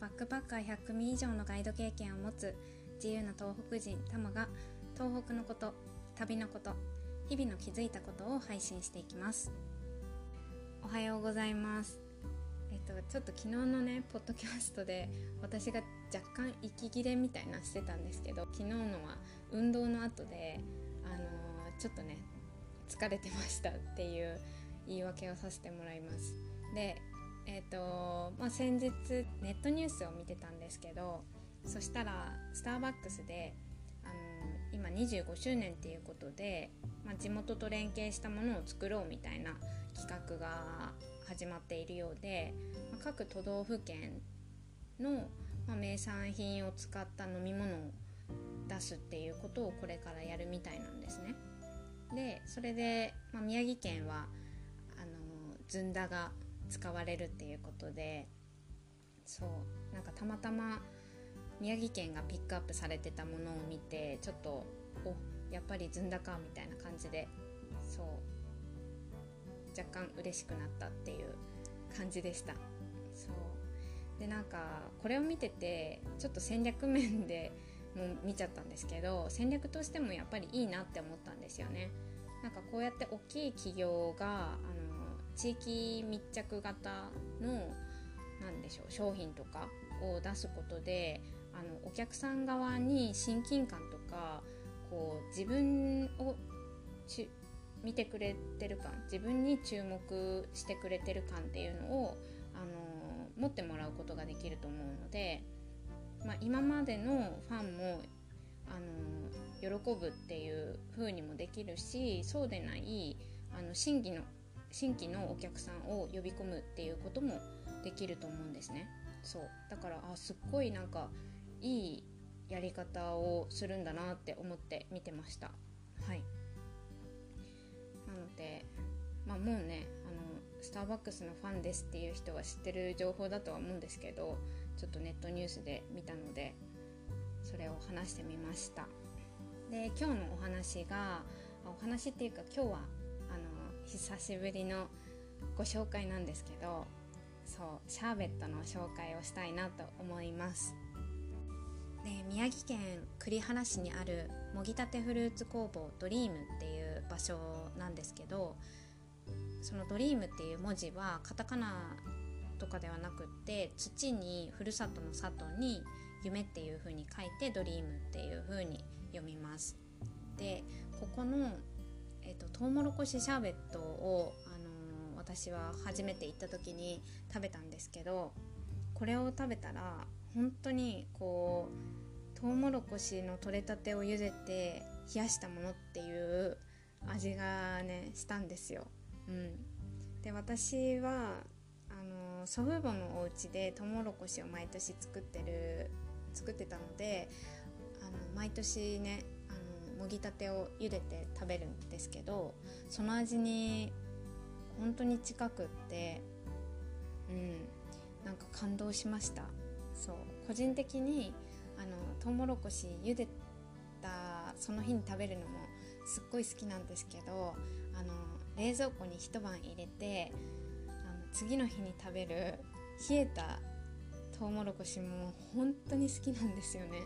バックパッカー100組以上のガイド経験を持つ自由な東北人タマが東北のこと旅のこと日々の気づいたことを配信していきます。おはようございます。えっとちょっと昨日のねポッドキャストで私が若干息切れみたいなしてたんですけど昨日のは運動の後であのー、ちょっとね疲れてましたっていう言い訳をさせてもらいます。でえーとまあ、先日ネットニュースを見てたんですけどそしたらスターバックスであの今25周年っていうことで、まあ、地元と連携したものを作ろうみたいな企画が始まっているようで、まあ、各都道府県の、まあ、名産品を使った飲み物を出すっていうことをこれからやるみたいなんですね。でそれで、まあ、宮城県はあのずんだが使われるっていうことでそうなんかたまたま宮城県がピックアップされてたものを見てちょっとおやっぱりずんだかみたいな感じでそう若干嬉しくなったっていう感じでした。そう。でなんかこれを見ててちょっと戦略面でも見ちゃったんですけど戦略としてもやっぱりいいなって思ったんですよね。なんかこうやって大きい企業があの地域密着型の何でしょう商品とかを出すことであのお客さん側に親近感とかこう自分を見てくれてる感自分に注目してくれてる感っていうのをあの持ってもらうことができると思うので、まあ、今までのファンもあの喜ぶっていう風にもできるしそうでないあの新規の新規のお客さんを呼び込むっていうこともできると思うんですね。そう。だからあすっごいなんかいいやり方をするんだなって思って見てました。はい。なのでまあもうねあのスターバックスのファンですっていう人は知ってる情報だとは思うんですけどちょっとネットニュースで見たのでそれを話してみました。で今日のお話がお話っていうか今日は久しぶりのご紹介なんですけどそうシャーベットの紹介をしたいなと思います。で宮城県栗原市にあるもぎたてフルーツ工房ドリームっていう場所なんですけどそのドリームっていう文字はカタカナとかではなくって土にふるさとの里に夢っていう風に書いてドリームっていう風に読みます。でここのえーと、トウモロコシシャーベットを、あのー、私は初めて行った時に食べたんですけどこれを食べたら本当にこうトウモロコシの取れたてを茹でて冷やしたものっていう味がねしたんですよ。うん、で私はあの祖父母のお家でトウモロコシを毎年作ってる作ってたのであの毎年ねもぎたてを茹でて食べるんですけどその味に本当に近くってうんなんか感動しましたそう個人的にあのトウモロコシ茹でたその日に食べるのもすっごい好きなんですけどあの冷蔵庫に一晩入れてあの次の日に食べる冷えたトウモロコシも本当に好きなんですよね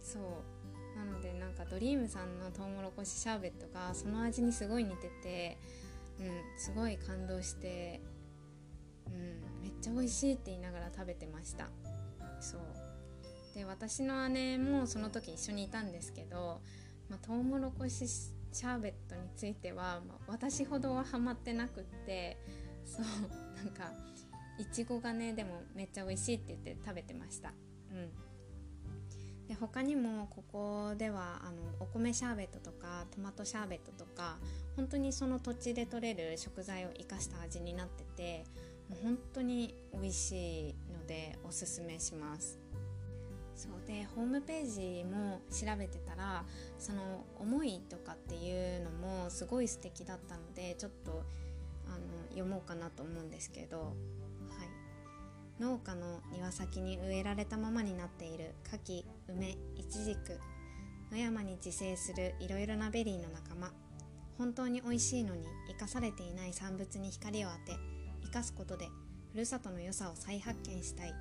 そうなのでなんかドリームさんのトウモロコシシャーベットがその味にすごい似てて、うん、すごい感動して、うん、めっちゃ美味しいって言いながら食べてました。そう。で私の姉もその時一緒にいたんですけど、まあ、トウモロコシシャーベットについては、まあ、私ほどはハマってなくってそうなんかいちごがねでもめっちゃ美味しいって言って食べてました。うん。で他にもここではあのお米シャーベットとかトマトシャーベットとか本当にその土地で採れる食材を生かした味になっててもう本当に美味しいのでおすすめします。そうでホームページも調べてたらその思いとかっていうのもすごい素敵だったのでちょっとあの読もうかなと思うんですけど農家の庭先に植えられたままになっている柿梅イチジク。野山に自生するいろいろなベリーの仲間。本当に美味しいのに生かされていない産物に光を当て生かすことでふるさとの良さを再発見したい。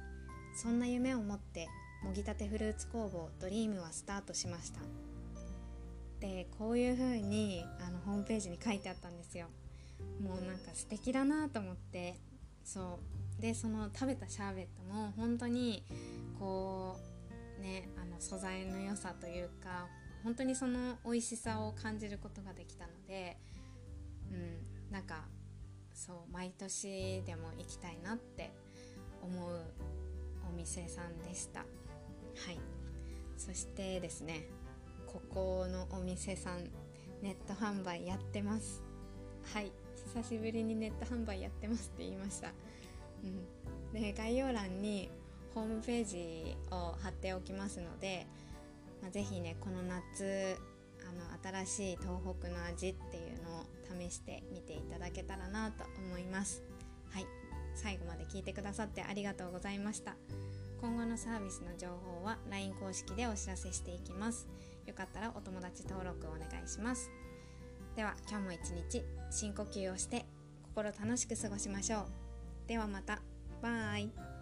そんな夢を持ってもぎたてフルーツ工房ドリームはスタートしました。でこういう風にあのホームページに書いてあったんですよ。もうなんか素敵だなと思って。そう。でその食べたシャーベットも本当にこうねあの素材の良さというか本当にその美味しさを感じることができたのでうんなんかそう毎年でも行きたいなって思うお店さんでした。はい。そしてですねここのお店さんネット販売やってます。はい。久しぶりにネット販売やってますって言いました、うん、で概要欄にホームページを貼っておきますので、まあ、ぜひねこの夏あの新しい東北の味っていうのを試してみていただけたらなと思います。はい。最後まで聞いてくださってありがとうございました。今後のサービスの情報は LINE 公式でお知らせしていきます。よかったらお友達登録お願いします。では今日も一日深呼吸をして心楽しく過ごしましょう。ではまた。バイ。